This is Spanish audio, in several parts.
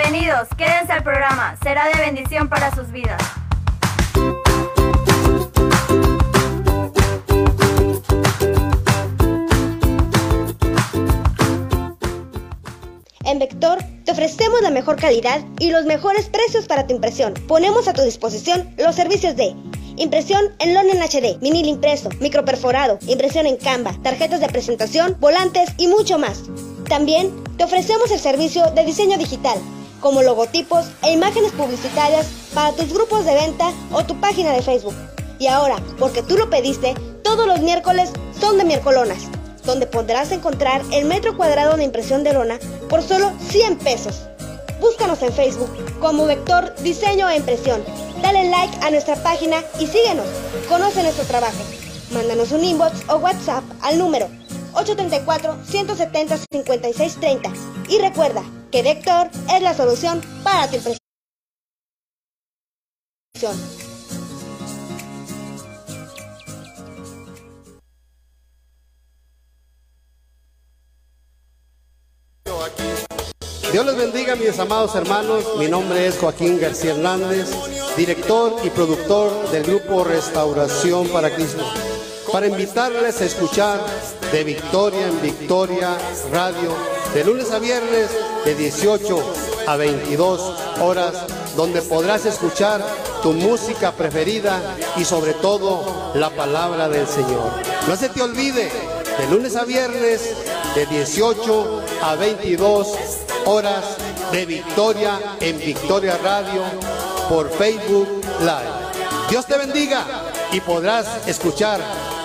Bienvenidos, quédense al programa, será de bendición para sus vidas. En Vector te ofrecemos la mejor calidad y los mejores precios para tu impresión. Ponemos a tu disposición los servicios de impresión en lona en HD, vinil impreso, microperforado, impresión en Canva, tarjetas de presentación, volantes y mucho más. También te ofrecemos el servicio de diseño digital, como logotipos e imágenes publicitarias para tus grupos de venta o tu página de Facebook. Y ahora, porque tú lo pediste, todos los miércoles son de miércolonas donde podrás encontrar el metro cuadrado de impresión de lona por solo 100 pesos. Búscanos en Facebook como Vector Diseño e Impresión. Dale like a nuestra página y síguenos. Conoce nuestro trabajo. Mándanos un inbox o WhatsApp al número 834-170-5630. Y recuerda que Vector es la solución para tu impresión. Dios les bendiga, mis amados hermanos. Mi nombre es Joaquín García Hernández, director y productor del grupo Restauración para Cristo. Para invitarles a escuchar de Victoria en Victoria Radio, de lunes a viernes, de 18 a 22 horas, donde podrás escuchar tu música preferida y sobre todo la palabra del Señor. No se te olvide, de lunes a viernes, de 18 a 22 horas de Victoria en Victoria Radio por Facebook Live. Dios te bendiga y podrás escuchar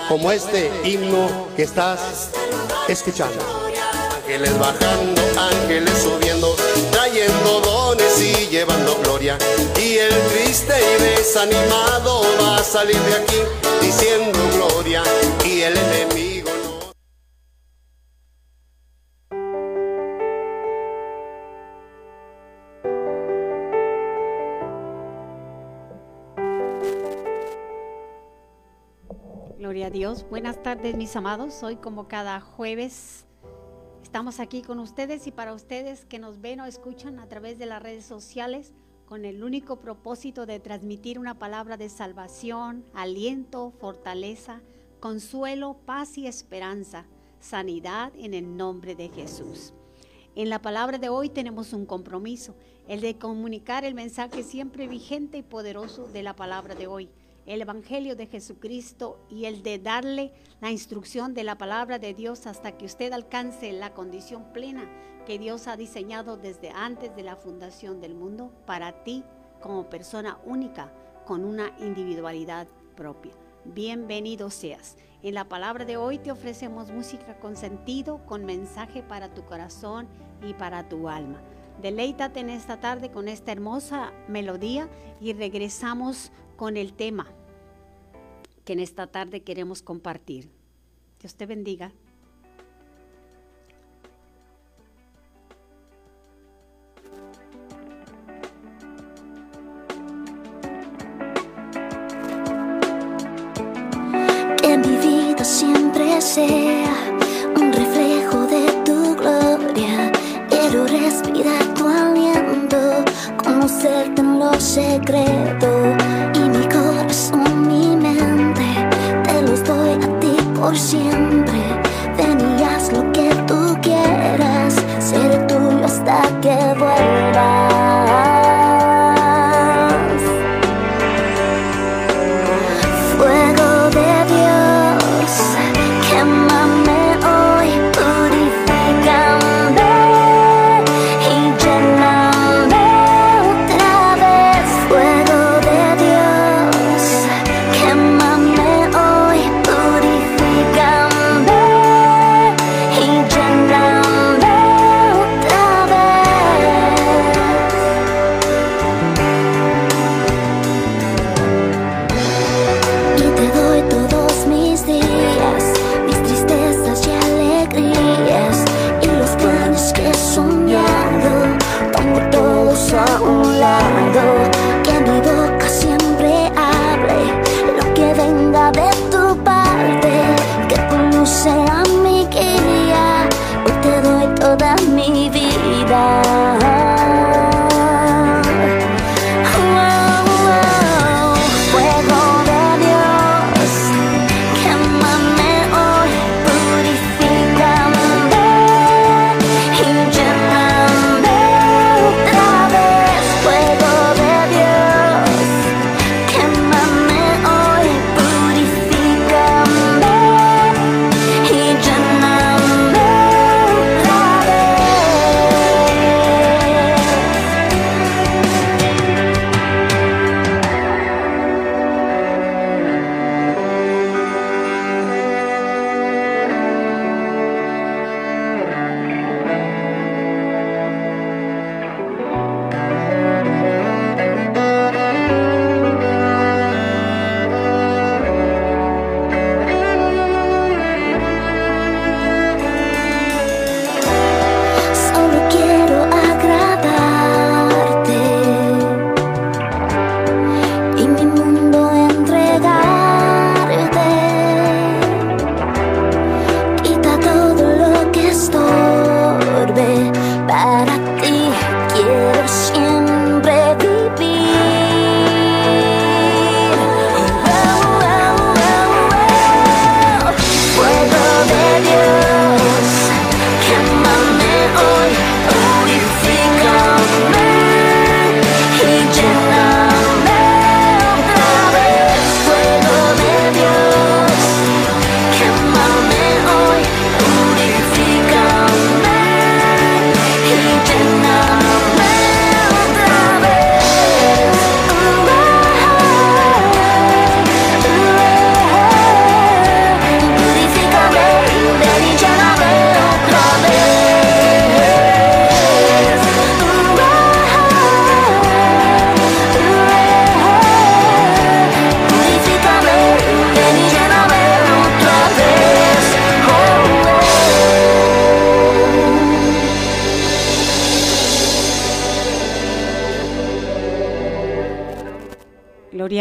como este himno que estás escuchando. Ángeles bajando, ángeles subiendo, trayendo dones y llevando gloria. Y el triste y desanimado va a salir de aquí diciendo gloria. Y el enemigo Gloria a Dios. Buenas tardes, mis amados. Hoy, como cada jueves, estamos aquí con ustedes y para ustedes que nos ven o escuchan a través de las redes sociales con el único propósito de transmitir una palabra de salvación, aliento, fortaleza, consuelo, paz y esperanza, sanidad en el nombre de Jesús. En la palabra de hoy tenemos un compromiso, el de comunicar el mensaje siempre vigente y poderoso de la palabra de hoy el Evangelio de Jesucristo y el de darle la instrucción de la palabra de Dios hasta que usted alcance la condición plena que Dios ha diseñado desde antes de la fundación del mundo para ti como persona única con una individualidad propia. Bienvenido seas. En la palabra de hoy te ofrecemos música con sentido, con mensaje para tu corazón y para tu alma. Deleítate en esta tarde con esta hermosa melodía y regresamos con el tema que en esta tarde queremos compartir. Dios te bendiga.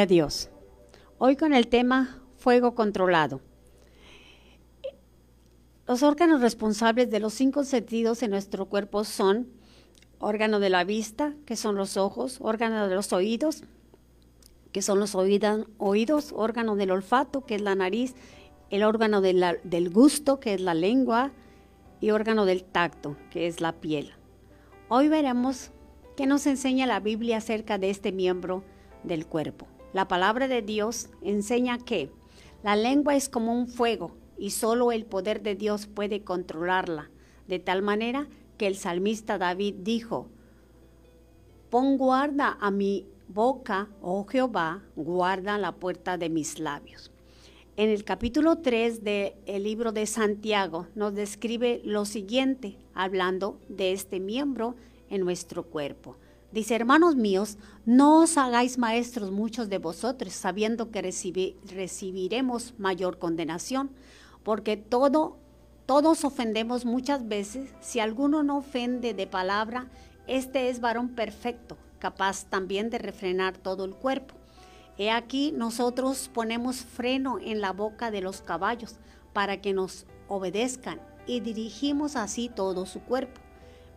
Dios. Hoy con el tema fuego controlado. Los órganos responsables de los cinco sentidos en nuestro cuerpo son órgano de la vista, que son los ojos, órgano de los oídos, que son los oídos, órgano del olfato, que es la nariz, el órgano del gusto, que es la lengua, y órgano del tacto, que es la piel. Hoy veremos qué nos enseña la Biblia acerca de este miembro del cuerpo. La palabra de Dios enseña que la lengua es como un fuego y solo el poder de Dios puede controlarla, de tal manera que el salmista David dijo, pon guarda a mi boca, oh Jehová, guarda la puerta de mis labios. En el capítulo 3 del libro de Santiago nos describe lo siguiente, hablando de este miembro en nuestro cuerpo. Dice, hermanos míos, no os hagáis maestros muchos de vosotros, sabiendo que recibiremos mayor condenación, porque todo, todos ofendemos muchas veces. Si alguno no ofende de palabra, este es varón perfecto, capaz también de refrenar todo el cuerpo. He aquí nosotros ponemos freno en la boca de los caballos para que nos obedezcan y dirigimos así todo su cuerpo.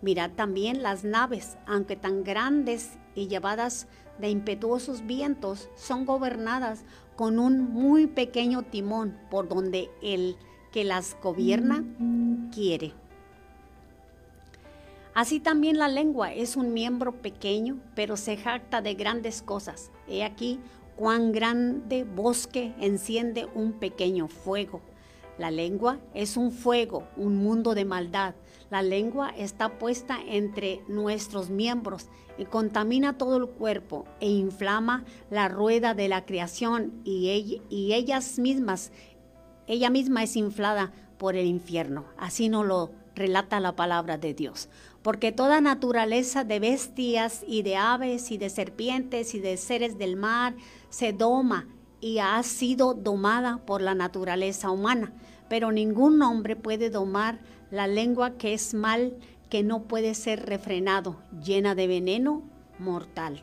Mirad también las naves, aunque tan grandes y llevadas de impetuosos vientos, son gobernadas con un muy pequeño timón por donde el que las gobierna quiere. Así también la lengua es un miembro pequeño, pero se jacta de grandes cosas. He aquí cuán grande bosque enciende un pequeño fuego. La lengua es un fuego, un mundo de maldad. La lengua está puesta entre nuestros miembros y contamina todo el cuerpo e inflama la rueda de la creación y, y ellas mismas, ella misma es inflada por el infierno. Así nos lo relata la palabra de Dios porque toda naturaleza de bestias y de aves y de serpientes y de seres del mar se doma y ha sido domada por la naturaleza humana, pero ningún hombre puede domar la lengua que es mal, que no puede ser refrenado, llena de veneno mortal.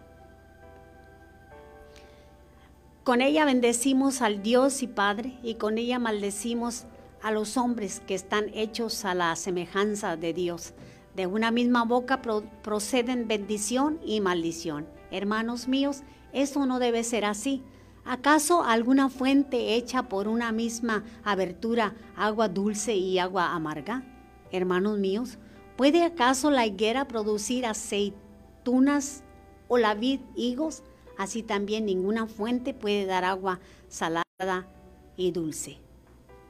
Con ella bendecimos al Dios y Padre y con ella maldecimos a los hombres que están hechos a la semejanza de Dios de una misma boca proceden bendición y maldición. Hermanos míos, eso no debe ser así. ¿Acaso alguna fuente hecha por una misma abertura, agua dulce y agua amarga? Hermanos míos, ¿puede acaso la higuera producir aceitunas o la vid higos? Así también ninguna fuente puede dar agua salada y dulce.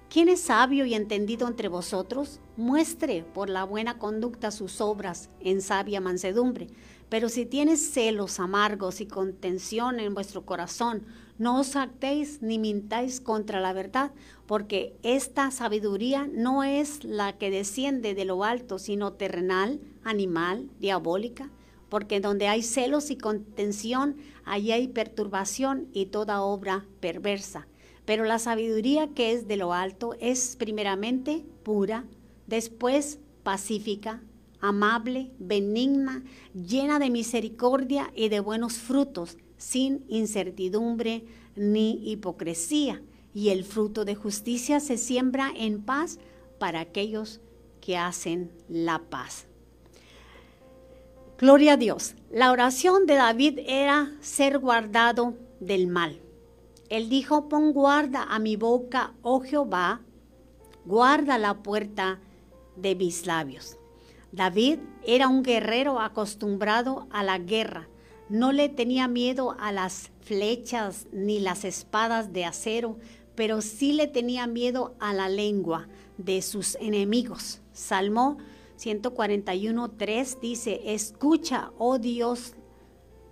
¿Quién es sabio y entendido entre vosotros? Muestre por la buena conducta sus obras en sabia mansedumbre. Pero si tienes celos amargos y contención en vuestro corazón, no os actéis ni mintáis contra la verdad, porque esta sabiduría no es la que desciende de lo alto, sino terrenal, animal, diabólica. Porque donde hay celos y contención, allí hay perturbación y toda obra perversa. Pero la sabiduría que es de lo alto es primeramente pura, después pacífica, amable, benigna, llena de misericordia y de buenos frutos, sin incertidumbre ni hipocresía. Y el fruto de justicia se siembra en paz para aquellos que hacen la paz. Gloria a Dios. La oración de David era ser guardado del mal. Él dijo, pon guarda a mi boca, oh Jehová, guarda la puerta de mis labios. David era un guerrero acostumbrado a la guerra. No le tenía miedo a las flechas ni las espadas de acero, pero sí le tenía miedo a la lengua de sus enemigos. Salmo 141.3 dice, escucha, oh Dios,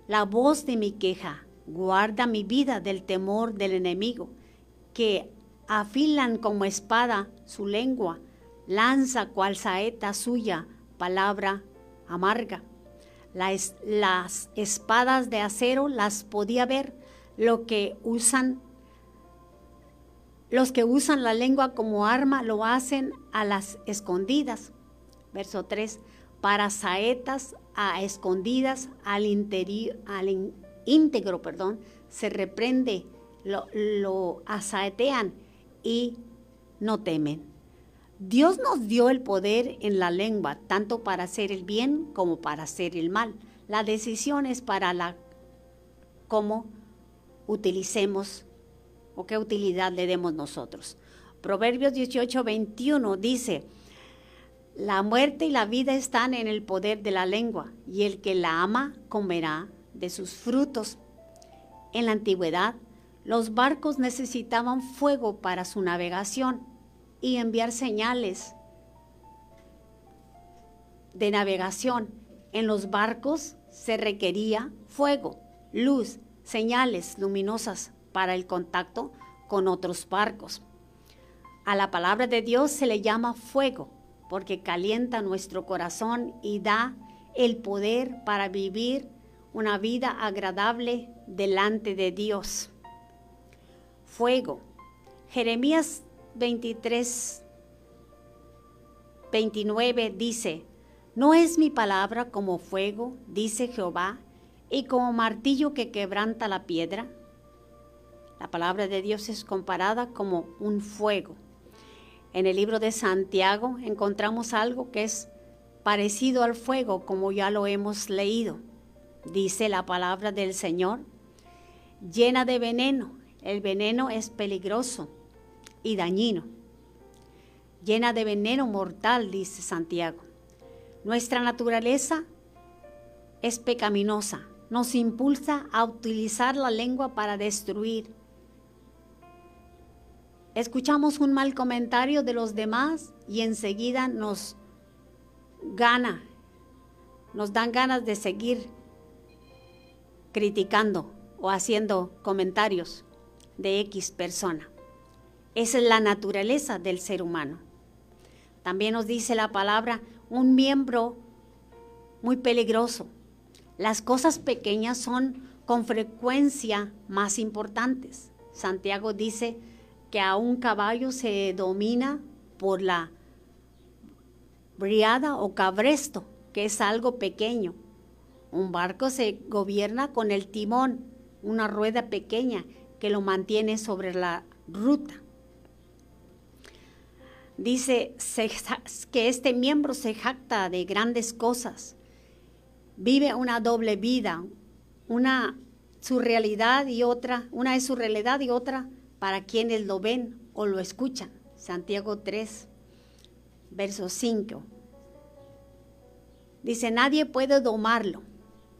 la voz de mi queja Guarda mi vida del temor del enemigo, que afilan como espada su lengua, lanza cual saeta suya palabra amarga. Las, espadas de acero las podía ver, lo que usan los que usan la lengua como arma lo hacen a las escondidas. Verso 3. Para saetas a escondidas al, interior, al, íntegro, perdón, se reprende, lo, lo asaetean y no temen. Dios nos dio el poder en la lengua, tanto para hacer el bien como para hacer el mal. La decisión es para la cómo utilicemos o qué utilidad le demos nosotros. Proverbios 18, 21 dice, la muerte y la vida están en el poder de la lengua, y el que la ama comerá de sus frutos. En la antigüedad, los barcos necesitaban fuego para su navegación y enviar señales de navegación. En los barcos se requería fuego, luz, señales luminosas para el contacto con otros barcos. A la palabra de Dios se le llama fuego porque calienta nuestro corazón y da el poder para vivir una vida agradable delante de Dios. Fuego. Jeremías 23, 29 dice, ¿no es mi palabra como fuego, dice Jehová, y como martillo que quebranta la piedra? La palabra de Dios es comparada como un fuego. En el libro de Santiago encontramos algo que es parecido al fuego, como ya lo hemos leído. Dice la palabra del Señor, llena de veneno. El veneno es peligroso y dañino. Llena de veneno mortal, dice Santiago. Nuestra naturaleza es pecaminosa, nos impulsa a utilizar la lengua para destruir, escuchamos un mal comentario de los demás y enseguida nos gana, nos dan ganas de seguir criticando o haciendo comentarios de X persona. Esa es la naturaleza del ser humano. También nos dice la palabra un miembro muy peligroso. Las cosas pequeñas son con frecuencia más importantes. Santiago dice, que a un caballo se domina por la briada o cabresto, que es algo pequeño. Un barco se gobierna con el timón, una rueda pequeña que lo mantiene sobre la ruta. Dice que este miembro se jacta de grandes cosas, vive una doble vida, una su realidad y otra, una es su realidad y otra para quienes lo ven o lo escuchan. Santiago 3, verso 5. Dice, nadie puede domarlo.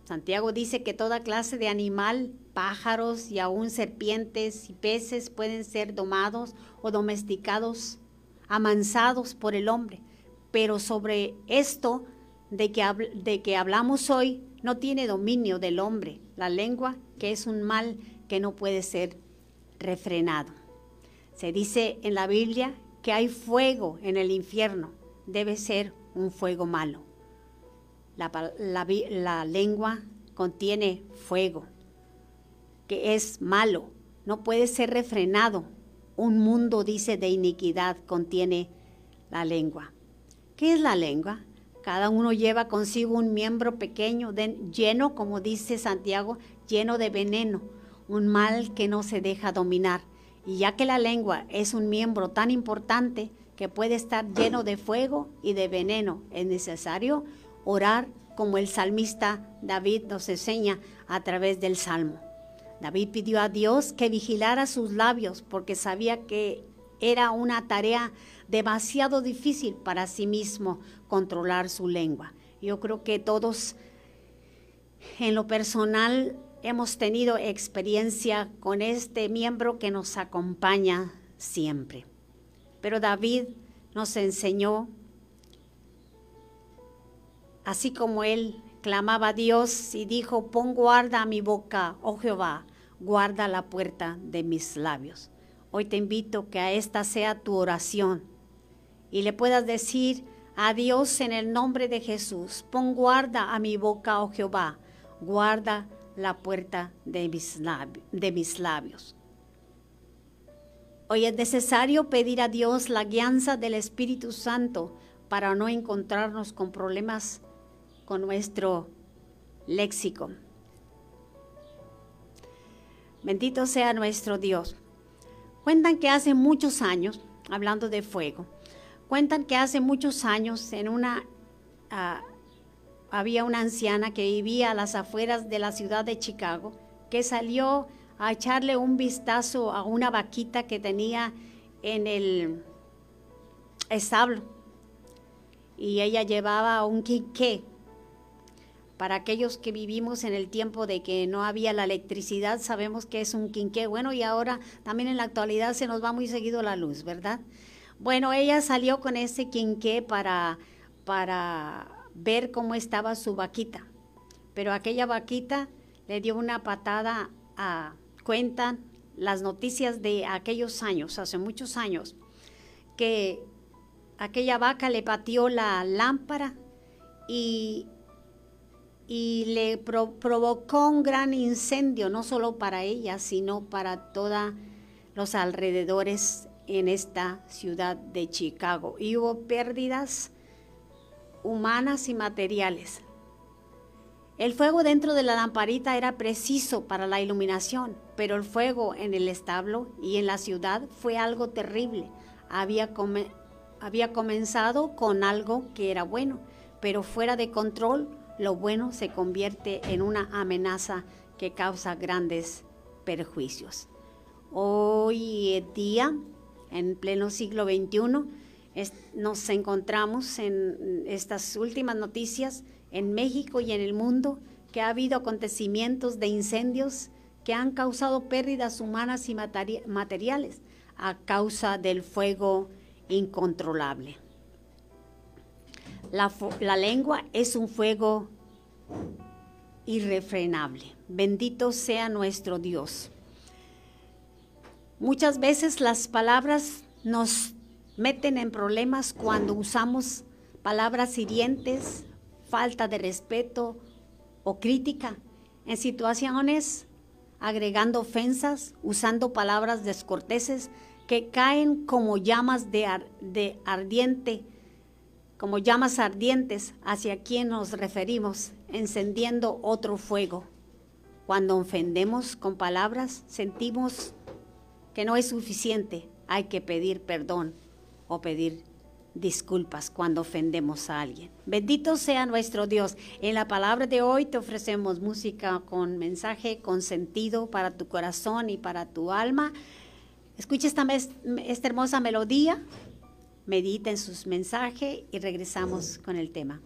Santiago dice que toda clase de animal, pájaros y aún serpientes y peces pueden ser domados o domesticados, amansados por el hombre. Pero sobre esto de que, de que hablamos hoy no tiene dominio del hombre, la lengua, que es un mal que no puede ser refrenado. Se dice en la Biblia que hay fuego en el infierno. Debe ser un fuego malo. La, lengua contiene fuego, que es malo, no puede ser refrenado. Un mundo, dice, de iniquidad contiene la lengua. ¿Qué es la lengua? Cada uno lleva consigo un miembro pequeño, lleno, como dice Santiago, lleno de veneno un mal que no se deja dominar. Y ya que la lengua es un miembro tan importante que puede estar lleno de fuego y de veneno, es necesario orar como el salmista David nos enseña a través del Salmo. David pidió a Dios que vigilara sus labios porque sabía que era una tarea demasiado difícil para sí mismo controlar su lengua. Yo creo que todos en lo personal hemos tenido experiencia con este miembro que nos acompaña siempre. Pero David nos enseñó, así como él clamaba a Dios y dijo, pon guarda a mi boca, oh Jehová, guarda la puerta de mis labios. Hoy te invito que a esta sea tu oración y le puedas decir a Dios en el nombre de Jesús, pon guarda a mi boca, oh Jehová, guarda la puerta de mis, labios. Hoy es necesario pedir a Dios la guianza del Espíritu Santo para no encontrarnos con problemas con nuestro léxico. Bendito sea nuestro Dios. Cuentan que hace muchos años, hablando de fuego, cuentan que hace muchos años en una ah, había una anciana que vivía a las afueras de la ciudad de Chicago que salió a echarle un vistazo a una vaquita que tenía en el establo y ella llevaba un quique para aquellos que vivimos en el tiempo de que no había la electricidad, sabemos que es un quinqué. Bueno, y ahora también en la actualidad se nos va muy seguido la luz, ¿verdad? Bueno, ella salió con ese quinqué para, para ver cómo estaba su vaquita. Pero aquella vaquita le dio una patada a, cuentan las noticias de aquellos años, hace muchos años, que aquella vaca le pateó la lámpara y y le provocó un gran incendio, no solo para ella, sino para todos los alrededores en esta ciudad de Chicago. Y hubo pérdidas humanas y materiales. El fuego dentro de la lamparita era preciso para la iluminación, pero el fuego en el establo y en la ciudad fue algo terrible. Había, había comenzado con algo que era bueno, pero fuera de control lo bueno se convierte en una amenaza que causa grandes perjuicios. Hoy día, en pleno siglo XXI, nos encontramos en estas últimas noticias en México y en el mundo que ha habido acontecimientos de incendios que han causado pérdidas humanas y materiales a causa del fuego incontrolable. La, lengua es un fuego irrefrenable. Bendito sea nuestro Dios. Muchas veces las palabras nos meten en problemas cuando usamos palabras hirientes, falta de respeto o crítica en situaciones agregando ofensas, usando palabras descorteses que caen como llamas de, de ardiente como llamas ardientes hacia quien nos referimos, encendiendo otro fuego. Cuando ofendemos con palabras, sentimos que no es suficiente, hay que pedir perdón o pedir disculpas cuando ofendemos a alguien. Bendito sea nuestro Dios. En la palabra de hoy te ofrecemos música con mensaje, con sentido para tu corazón y para tu alma. Escucha esta, esta hermosa melodía mediten sus mensajes y regresamos con el tema.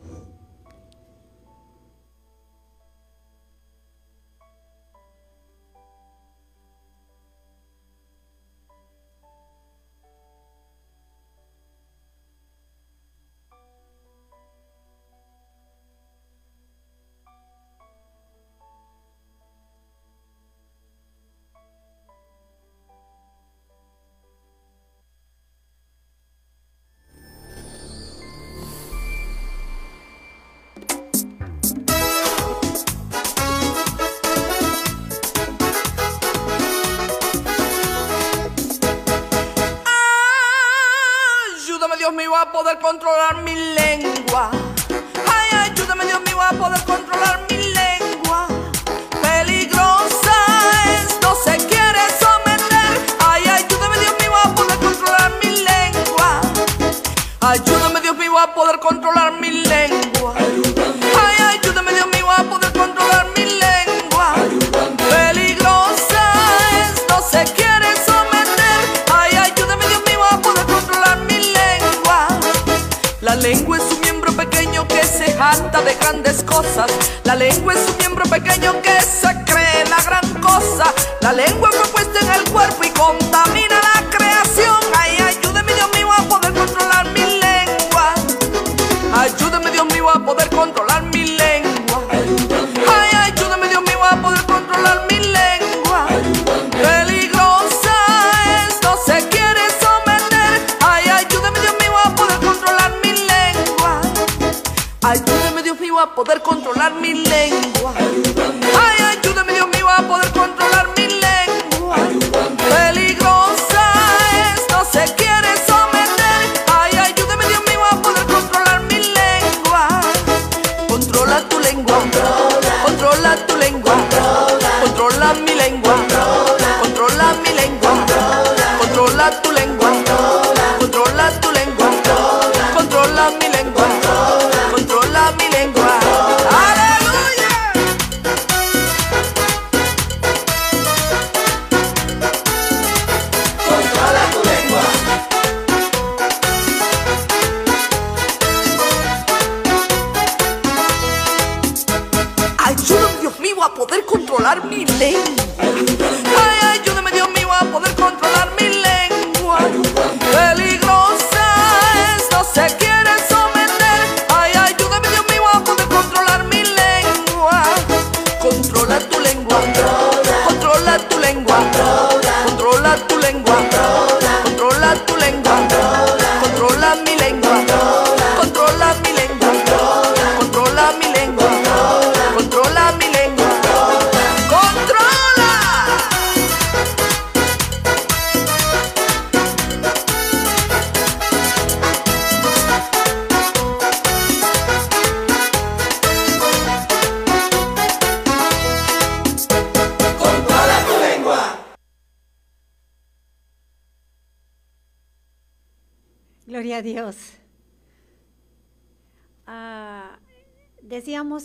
Poder controlar mi lengua. Mío a poder controlar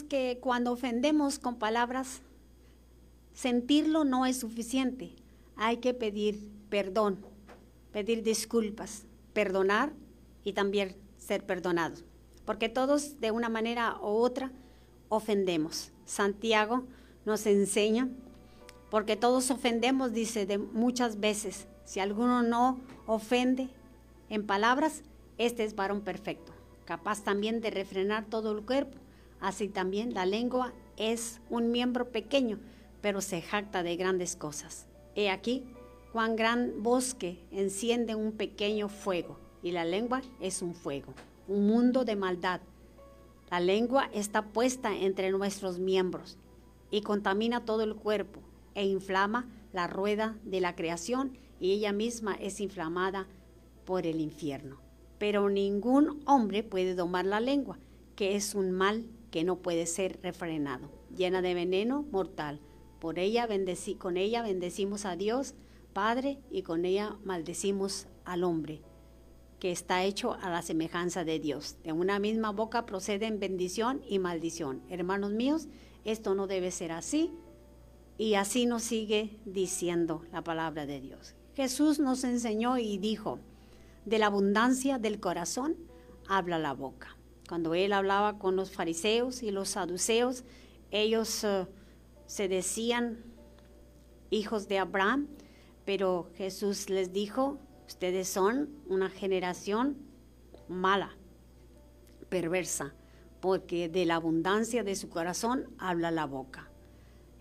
que cuando ofendemos con palabras, sentirlo no es suficiente. Hay que pedir perdón, pedir disculpas, perdonar y también ser perdonados. Porque todos de una manera u otra ofendemos. Santiago nos enseña, porque todos ofendemos, dice de muchas veces. Si alguno no ofende, en palabras, este es varón perfecto, capaz también de refrenar todo el cuerpo. Así también la lengua es un miembro pequeño, pero se jacta de grandes cosas. He aquí cuán gran bosque enciende un pequeño fuego, y la lengua es un fuego, un mundo de maldad. La lengua está puesta entre nuestros miembros y contamina todo el cuerpo e inflama la rueda de la creación y ella misma es inflamada por el infierno. Pero ningún hombre puede domar la lengua, que es un mal que no puede ser refrenado, llena de veneno mortal. Por ella bendeci con ella bendecimos a Dios, Padre, y con ella maldecimos al hombre, que está hecho a la semejanza de Dios. De una misma boca proceden bendición y maldición. Hermanos míos, esto no debe ser así. Y así nos sigue diciendo la palabra de Dios. Jesús nos enseñó y dijo, de la abundancia del corazón habla la boca. Cuando él hablaba con los fariseos y los saduceos, ellos eh, se decían hijos de Abraham, pero Jesús les dijo, ustedes son una generación mala, perversa, porque de la abundancia de su corazón habla la boca.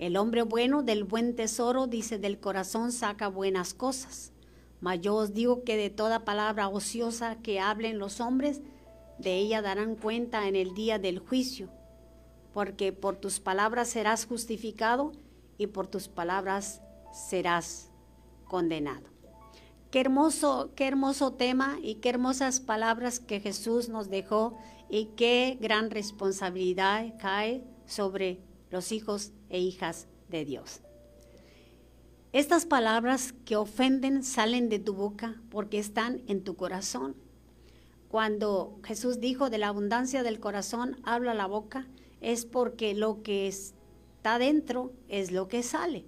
El hombre bueno del buen tesoro, dice, del corazón saca buenas cosas. Mas yo os digo que de toda palabra ociosa que hablen los hombres, de ella darán cuenta en el día del juicio, porque por tus palabras serás justificado y por tus palabras serás condenado. Qué hermoso, qué hermoso tema y qué hermosas palabras que Jesús nos dejó y qué gran responsabilidad cae sobre los hijos e hijas de Dios. Estas palabras que ofenden salen de tu boca porque están en tu corazón. Cuando Jesús dijo de la abundancia del corazón habla la boca, es porque lo que está dentro es lo que sale.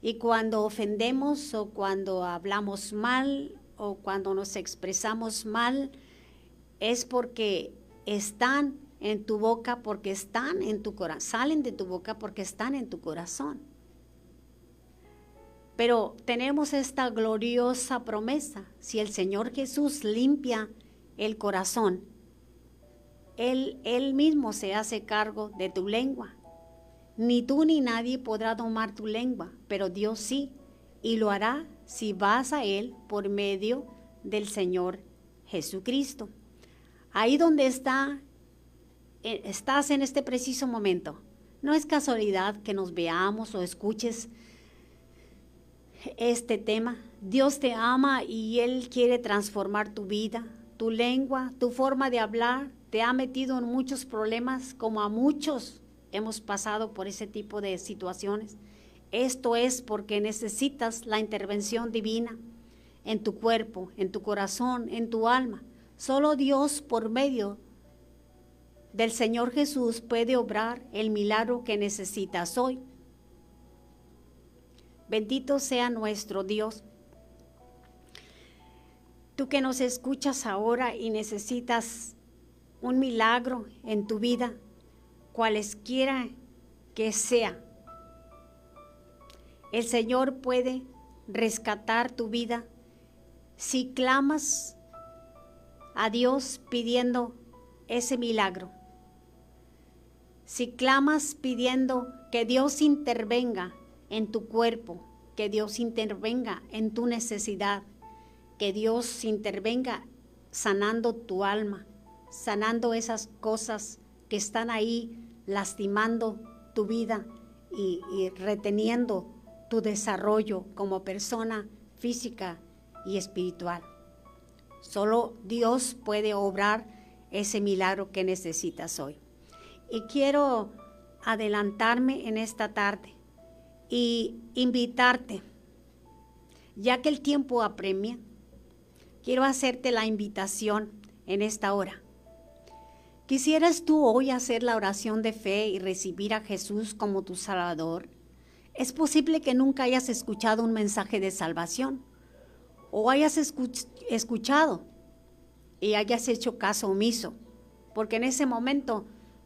Y cuando ofendemos o cuando hablamos mal o cuando nos expresamos mal, es porque están en tu boca, porque están en tu corazón, salen de tu boca porque están en tu corazón. Pero tenemos esta gloriosa promesa. Si el Señor Jesús limpia el corazón, Él, Él mismo se hace cargo de tu lengua. Ni tú ni nadie podrá domar tu lengua, pero Dios sí, y lo hará si vas a Él por medio del Señor Jesucristo. Ahí donde está, eh, estás en este preciso momento. No es casualidad que nos veamos o escuches este tema. Dios te ama y Él quiere transformar tu vida, tu lengua, tu forma de hablar. Te ha metido en muchos problemas, como a muchos hemos pasado por ese tipo de situaciones. Esto es porque necesitas la intervención divina en tu cuerpo, en tu corazón, en tu alma. Solo Dios por medio del Señor Jesús puede obrar el milagro que necesitas hoy. Bendito sea nuestro Dios. Tú que nos escuchas ahora y necesitas un milagro en tu vida, cualesquiera que sea, el Señor puede rescatar tu vida si clamas a Dios pidiendo ese milagro. Si clamas pidiendo que Dios intervenga en tu cuerpo, que Dios intervenga en tu necesidad, que Dios intervenga sanando tu alma, sanando esas cosas que están ahí lastimando tu vida y, reteniendo tu desarrollo como persona física y espiritual. Solo Dios puede obrar ese milagro que necesitas hoy. Y quiero adelantarme en esta tarde y invitarte, ya que el tiempo apremia, quiero hacerte la invitación en esta hora. ¿Quisieras tú hoy hacer la oración de fe y recibir a Jesús como tu Salvador? Es posible que nunca hayas escuchado un mensaje de salvación o hayas escuchado y hayas hecho caso omiso, porque en ese momento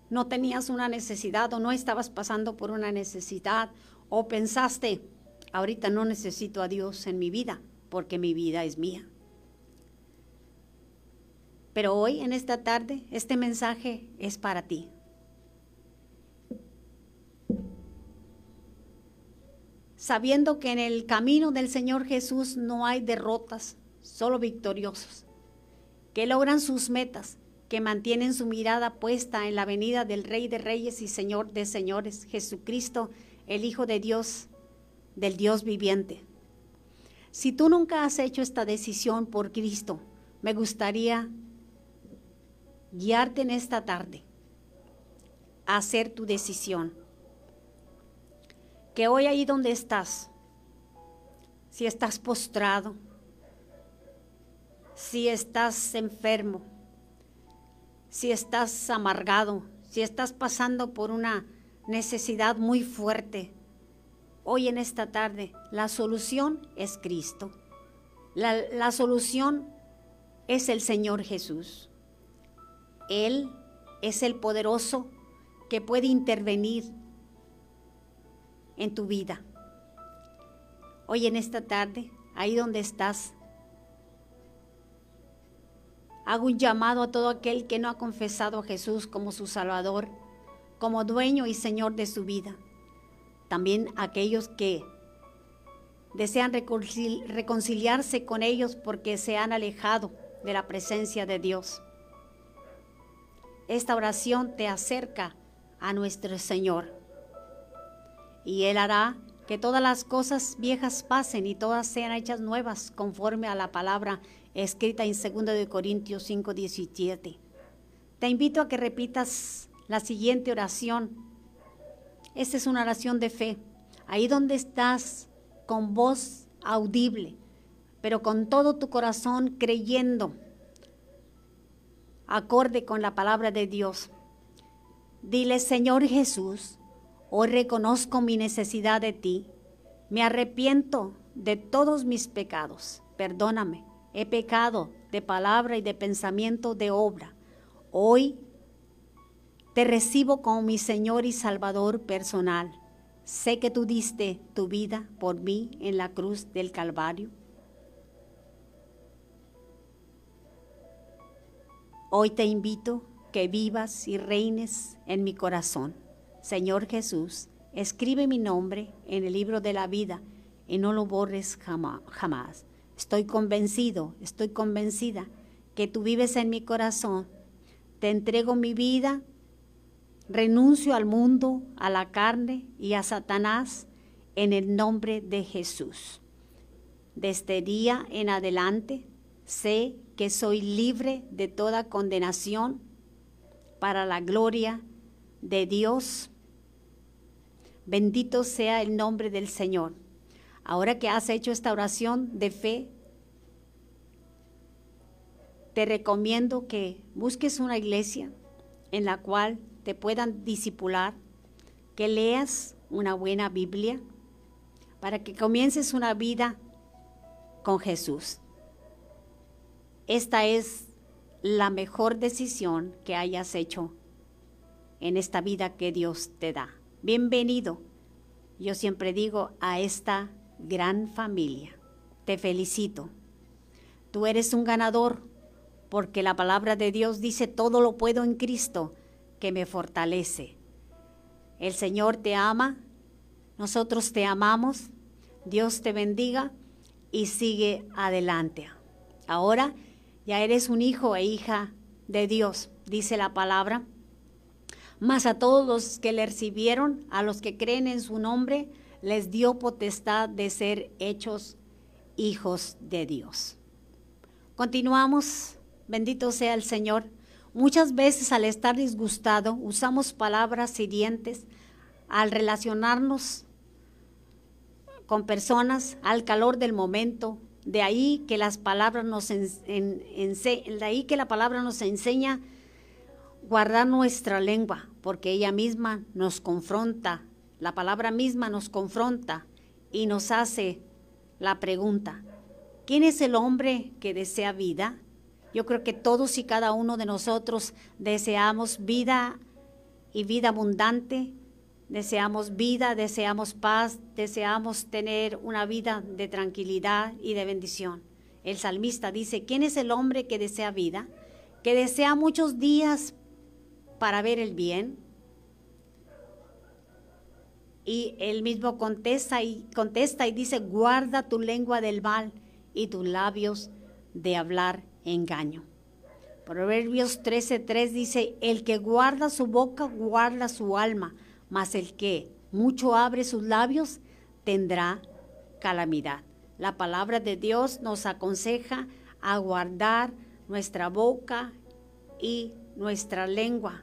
no tenías una necesidad o no estabas pasando por una necesidad o pensaste, ahorita no necesito a Dios en mi vida porque mi vida es mía. Pero hoy, en esta tarde, este mensaje es para ti. Sabiendo que en el camino del Señor Jesús no hay derrotas, solo victoriosos, que logran sus metas, que mantienen su mirada puesta en la venida del Rey de Reyes y Señor de Señores, Jesucristo, el Hijo de Dios, del Dios viviente. Si tú nunca has hecho esta decisión por Cristo, me gustaría guiarte en esta tarde a hacer tu decisión. Que hoy ahí donde estás, si estás postrado, si estás enfermo, si estás amargado, si estás pasando por una necesidad muy fuerte, hoy en esta tarde la solución es Cristo. La, la solución es el Señor Jesús. Él es el poderoso que puede intervenir en tu vida. Hoy en esta tarde, ahí donde estás, Hago un llamado a todo aquel que no ha confesado a Jesús como su Salvador, como dueño y Señor de su vida. También aquellos que desean reconciliarse con ellos porque se han alejado de la presencia de Dios. Esta oración te acerca a nuestro Señor y Él hará que todas las cosas viejas pasen y todas sean hechas nuevas conforme a la palabra escrita en 2 de Corintios 5, 17. Te invito a que repitas la siguiente oración. Esta es una oración de fe. Ahí donde estás con voz audible, pero con todo tu corazón creyendo, acorde con la palabra de Dios. Dile, Señor Jesús, hoy reconozco mi necesidad de ti. Me arrepiento de todos mis pecados. Perdóname he pecado de palabra y de pensamiento, de obra. Hoy te recibo como mi Señor y Salvador personal. Sé que tú diste tu vida por mí en la cruz del Calvario. Hoy te invito que vivas y reines en mi corazón. Señor Jesús, escribe mi nombre en el libro de la vida y no lo borres jamás. Estoy convencido, estoy convencida que tú vives en mi corazón. Te entrego mi vida, renuncio al mundo, a la carne y a Satanás en el nombre de Jesús. Desde este día en adelante sé que soy libre de toda condenación para la gloria de Dios. Bendito sea el nombre del Señor. Ahora que has hecho esta oración de fe, te recomiendo que busques una iglesia en la cual te puedan disipular, que leas una buena Biblia, para que comiences una vida con Jesús. Esta es la mejor decisión que hayas hecho en esta vida que Dios te da. Bienvenido yo siempre digo, a esta gran familia. Te felicito. Tú eres un ganador porque la palabra de Dios dice, todo lo puedo en Cristo que me fortalece. El Señor te ama, nosotros te amamos, Dios te bendiga y sigue adelante. Ahora ya eres un hijo e hija de Dios, dice la palabra. Mas a todos los que le recibieron, a los que creen en su nombre, les dio potestad de ser hechos hijos de Dios. Continuamos, bendito sea el Señor. Muchas veces al estar disgustado usamos palabras hirientes al relacionarnos con personas al calor del momento. De ahí que las palabras nos de ahí que la palabra nos enseña guardar nuestra lengua, porque ella misma nos confronta, la palabra misma nos confronta y nos hace la pregunta, ¿quién es el hombre que desea vida? Yo creo que todos y cada uno de nosotros deseamos vida y vida abundante, deseamos vida, deseamos paz, deseamos tener una vida de tranquilidad y de bendición. El salmista dice, ¿quién es el hombre que desea vida? Que desea muchos días para ver el bien. Y él mismo contesta y contesta y dice, guarda tu lengua del mal y tus labios de hablar engaño. Proverbios 13:3 dice, el que guarda su boca guarda su alma, mas el que mucho abre sus labios tendrá calamidad. La palabra de Dios nos aconseja a guardar nuestra boca y nuestra lengua.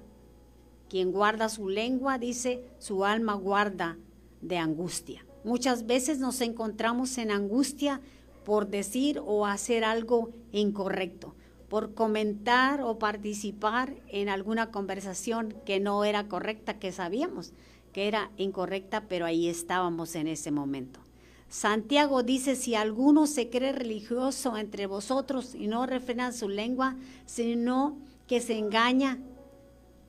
Quien guarda su lengua, dice, su alma guarda de angustia. Muchas veces nos encontramos en angustia por decir o hacer algo incorrecto, por comentar o participar en alguna conversación que no era correcta, que sabíamos que era incorrecta, pero ahí estábamos en ese momento. Santiago dice, si alguno se cree religioso entre vosotros y no refrena su lengua, sino que se engaña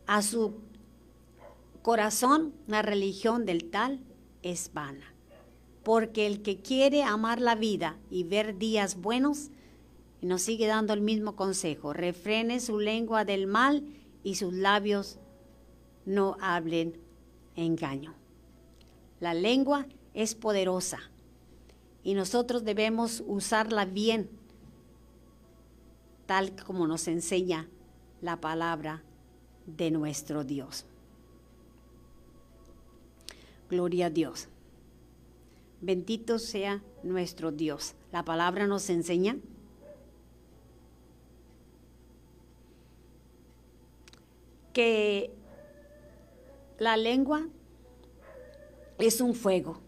a su corazón, la religión del tal es vana. Porque el que quiere amar la vida y ver días buenos, nos sigue dando el mismo consejo, refrene su lengua del mal y sus labios no hablen engaño. La lengua es poderosa y nosotros debemos usarla bien, tal como nos enseña la palabra de nuestro Dios. Gloria a Dios. Bendito sea nuestro Dios. La palabra nos enseña que la lengua es un fuego.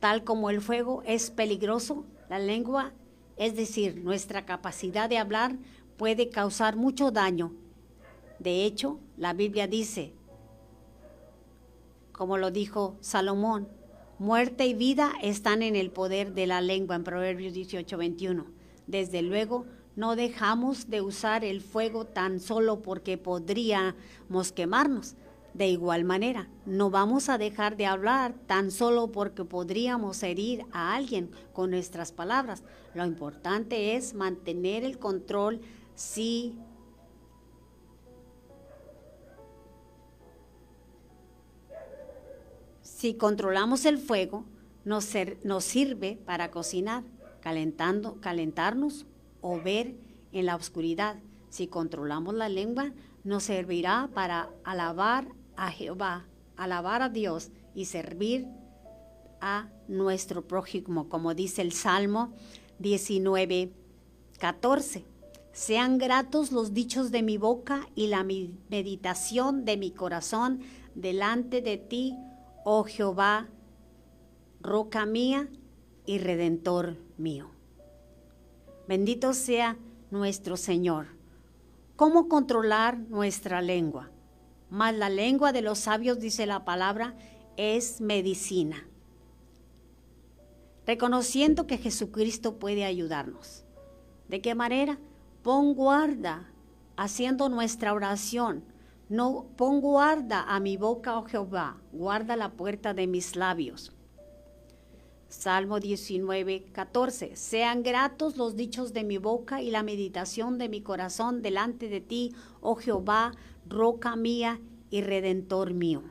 Tal como el fuego es peligroso, la lengua, es decir, nuestra capacidad de hablar puede causar mucho daño. De hecho, la Biblia dice, como lo dijo Salomón, muerte y vida están en el poder de la lengua en Proverbios 18, 21. Desde luego, no dejamos de usar el fuego tan solo porque podríamos quemarnos. De igual manera, no vamos a dejar de hablar tan solo porque podríamos herir a alguien con nuestras palabras. Lo importante es mantener el control si Si controlamos el fuego, nos, sirve para cocinar, calentando, calentarnos o ver en la oscuridad. Si controlamos la lengua, nos servirá para alabar a Jehová, alabar a Dios y servir a nuestro prójimo, como dice el Salmo 19, 14. Sean gratos los dichos de mi boca y la meditación de mi corazón delante de ti, oh Jehová, roca mía y redentor mío. Bendito sea nuestro Señor. ¿Cómo controlar nuestra lengua? Mas la lengua de los sabios, dice la palabra, es medicina. Reconociendo que Jesucristo puede ayudarnos. ¿De qué manera? Pon guarda haciendo nuestra oración. No pon guarda a mi boca, oh Jehová, guarda la puerta de mis labios. Salmo 19, 14. Sean gratos los dichos de mi boca y la meditación de mi corazón delante de ti, oh Jehová, roca mía y redentor mío.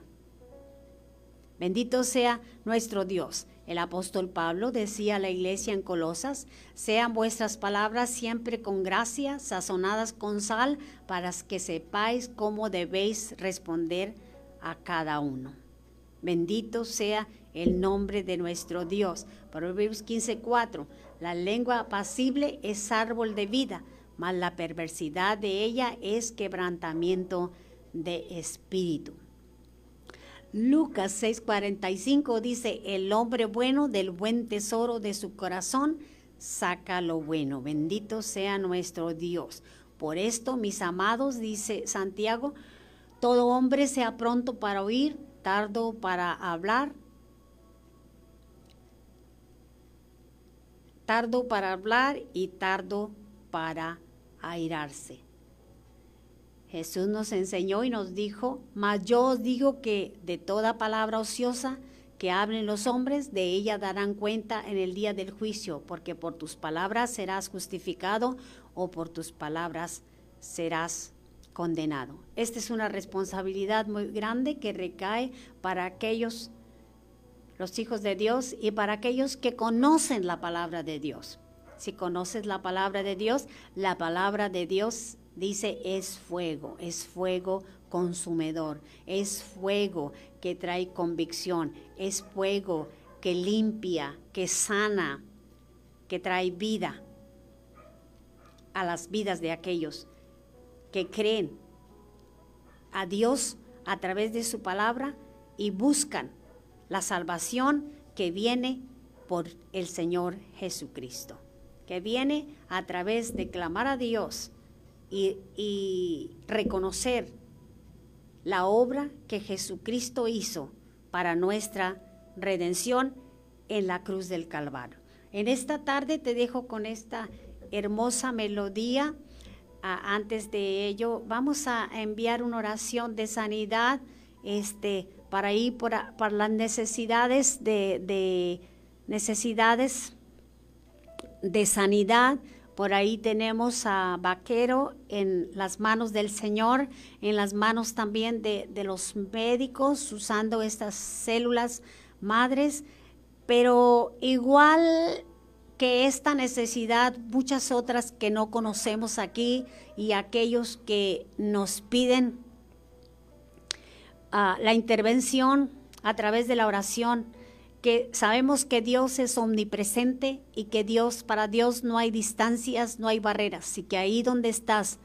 Bendito sea nuestro Dios. El apóstol Pablo decía a la iglesia en Colosas, sean vuestras palabras siempre con gracia, sazonadas con sal, para que sepáis cómo debéis responder a cada uno. Bendito sea el nombre de nuestro Dios. Proverbios 15:4. La lengua apacible es árbol de vida, mas la perversidad de ella es quebrantamiento de espíritu. Lucas 6:45 dice, el hombre bueno del buen tesoro de su corazón saca lo bueno. Bendito sea nuestro Dios. Por esto, mis amados, dice Santiago, todo hombre sea pronto para oír, tardo para hablar, tardo para hablar y tardo para airarse. Jesús nos enseñó y nos dijo, mas yo os digo que de toda palabra ociosa que hablen los hombres, de ella darán cuenta en el día del juicio, porque por tus palabras serás justificado o por tus palabras serás condenado. Esta es una responsabilidad muy grande que recae para aquellos, los hijos de Dios, y para aquellos que conocen la palabra de Dios. Si conoces la palabra de Dios, la palabra de Dios dice es fuego, es fuego consumidor, es fuego que trae convicción, es fuego que limpia, que sana, que trae vida a las vidas de aquellos que creen a Dios a través de su palabra y buscan la salvación que viene por el Señor Jesucristo, que viene a través de clamar a Dios y, reconocer la obra que Jesucristo hizo para nuestra redención en la cruz del Calvario. En esta tarde te dejo con esta hermosa melodía antes de ello, vamos a enviar una oración de sanidad este, para ir por, para las necesidades de, de, necesidades de sanidad. Por ahí tenemos a Vaquero en las manos del Señor, en las manos también de, los médicos, usando estas células madres, pero igual que esta necesidad, muchas otras que no conocemos aquí y aquellos que nos piden ah, la intervención a través de la oración, que sabemos que Dios es omnipresente y que Dios, para Dios no hay distancias, no hay barreras, y que ahí donde estás,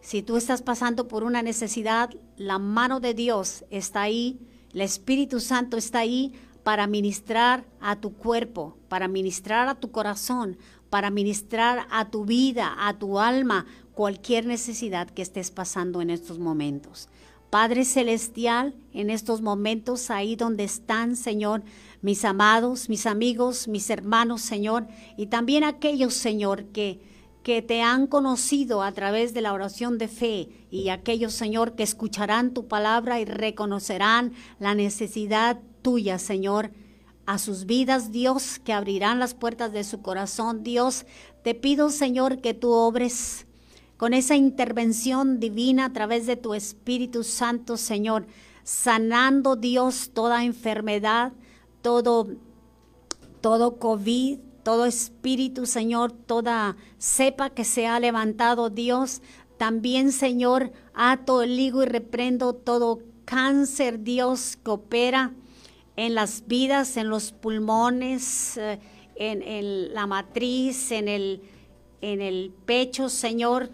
si tú estás pasando por una necesidad, la mano de Dios está ahí, el Espíritu Santo está ahí para ministrar a tu cuerpo, para ministrar a tu corazón, para ministrar a tu vida, a tu alma, cualquier necesidad que estés pasando en estos momentos. Padre Celestial, en estos momentos, ahí donde están, Señor, mis amados, mis amigos, mis hermanos, Señor, y también aquellos, Señor, que, que te han conocido a través de la oración de fe, y aquellos, Señor, que escucharán tu palabra y reconocerán la necesidad tuya, Señor, a sus vidas, Dios, que abrirán las puertas de su corazón. Dios, te pido, Señor, que tú obres con esa intervención divina a través de tu Espíritu Santo, Señor, sanando, Dios, toda enfermedad, todo, todo COVID, todo espíritu, Señor, toda cepa que se ha levantado, Dios. También, Señor, ato, ligo y reprendo todo cáncer, Dios, que opera en las vidas, en los pulmones, eh, en, la matriz, en el, en el pecho, Señor.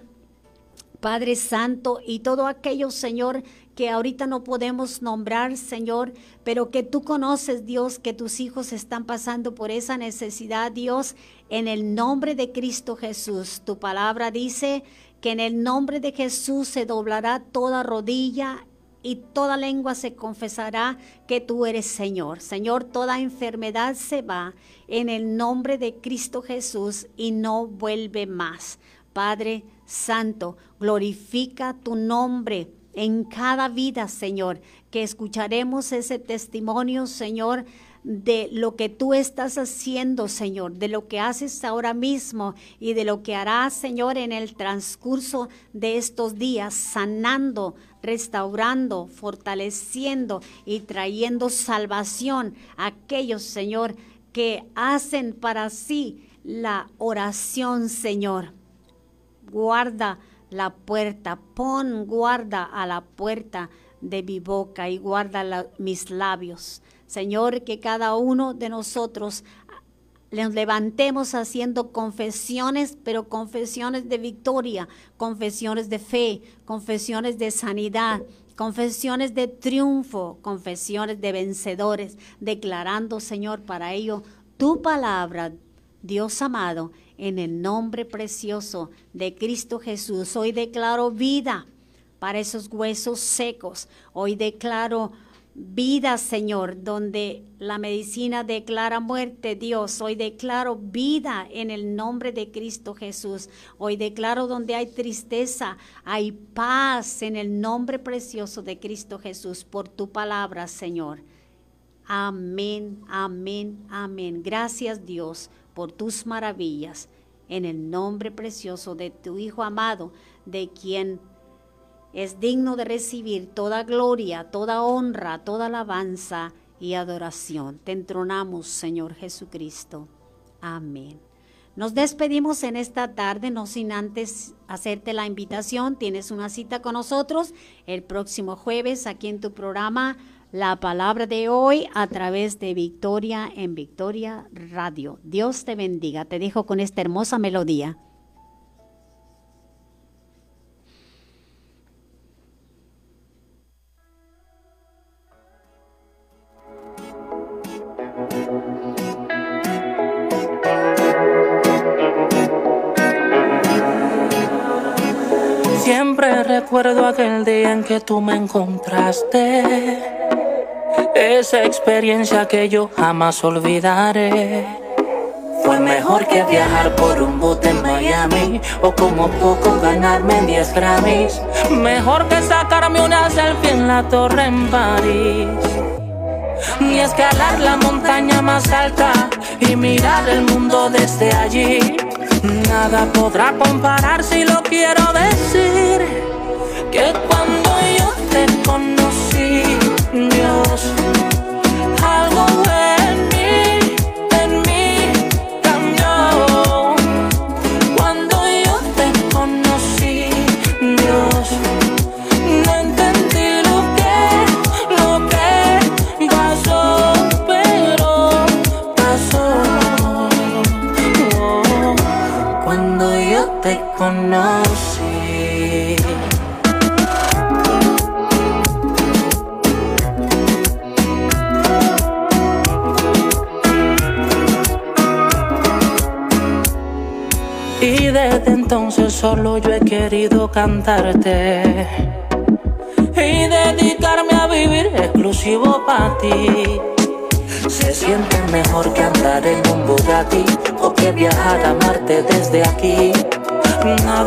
Padre Santo, y todo aquello, Señor, que ahorita no podemos nombrar, Señor, pero que tú conoces, Dios, que tus hijos están pasando por esa necesidad, Dios, en el nombre de Cristo Jesús. Tu palabra dice que en el nombre de Jesús se doblará toda rodilla y toda lengua se confesará que tú eres Señor. Señor, toda enfermedad se va en el nombre de Cristo Jesús y no vuelve más. Padre Santo, glorifica tu nombre en cada vida, Señor, que escucharemos ese testimonio, Señor, de lo que tú estás haciendo, Señor, de lo que haces ahora mismo y de lo que harás, Señor, en el transcurso de estos días, sanando, restaurando, fortaleciendo y trayendo salvación a aquellos, Señor, que hacen para sí la oración, Señor. Guarda la puerta, pon guarda a la puerta de mi boca y guarda mis labios. Señor, que cada uno de nosotros nos levantemos haciendo confesiones, pero confesiones de victoria, confesiones de fe, confesiones de sanidad, confesiones de triunfo, confesiones de vencedores, declarando, Señor, para ello tu palabra, Dios amado, en el nombre precioso de Cristo Jesús. Hoy declaro vida para esos huesos secos. Hoy declaro vida, Señor, donde la medicina declara muerte, Dios. Hoy declaro vida en el nombre de Cristo Jesús. Hoy declaro donde hay tristeza, hay paz en el nombre precioso de Cristo Jesús por tu palabra, Señor. Amén, amén, amén. Gracias Dios por tus maravillas en el nombre precioso de tu Hijo amado, de quien es digno de recibir toda gloria, toda honra, toda alabanza y adoración. Te entronamos, Señor Jesucristo. Amén. Nos despedimos en esta tarde, no sin antes hacerte la invitación. Tienes una cita con nosotros el próximo jueves aquí en tu programa La Palabra de hoy a través de Victoria en Victoria Radio. Dios te bendiga. Te dejo con esta hermosa melodía. Siempre recuerdo aquel día en que tú me encontraste. Esa experiencia que yo jamás olvidaré. Fue mejor que viajar por un bote en Miami o como poco ganarme 10 Grammys. Mejor que sacarme una selfie en la torre en París. Ni escalar la montaña más alta y mirar el mundo desde allí. Nada podrá comparar si lo quiero decir. Que cuando yo te Dios, entonces solo yo he querido cantarte y dedicarme a vivir exclusivo para ti. Se siente mejor que andar en un Bugatti o que viajar a Marte desde aquí. Nada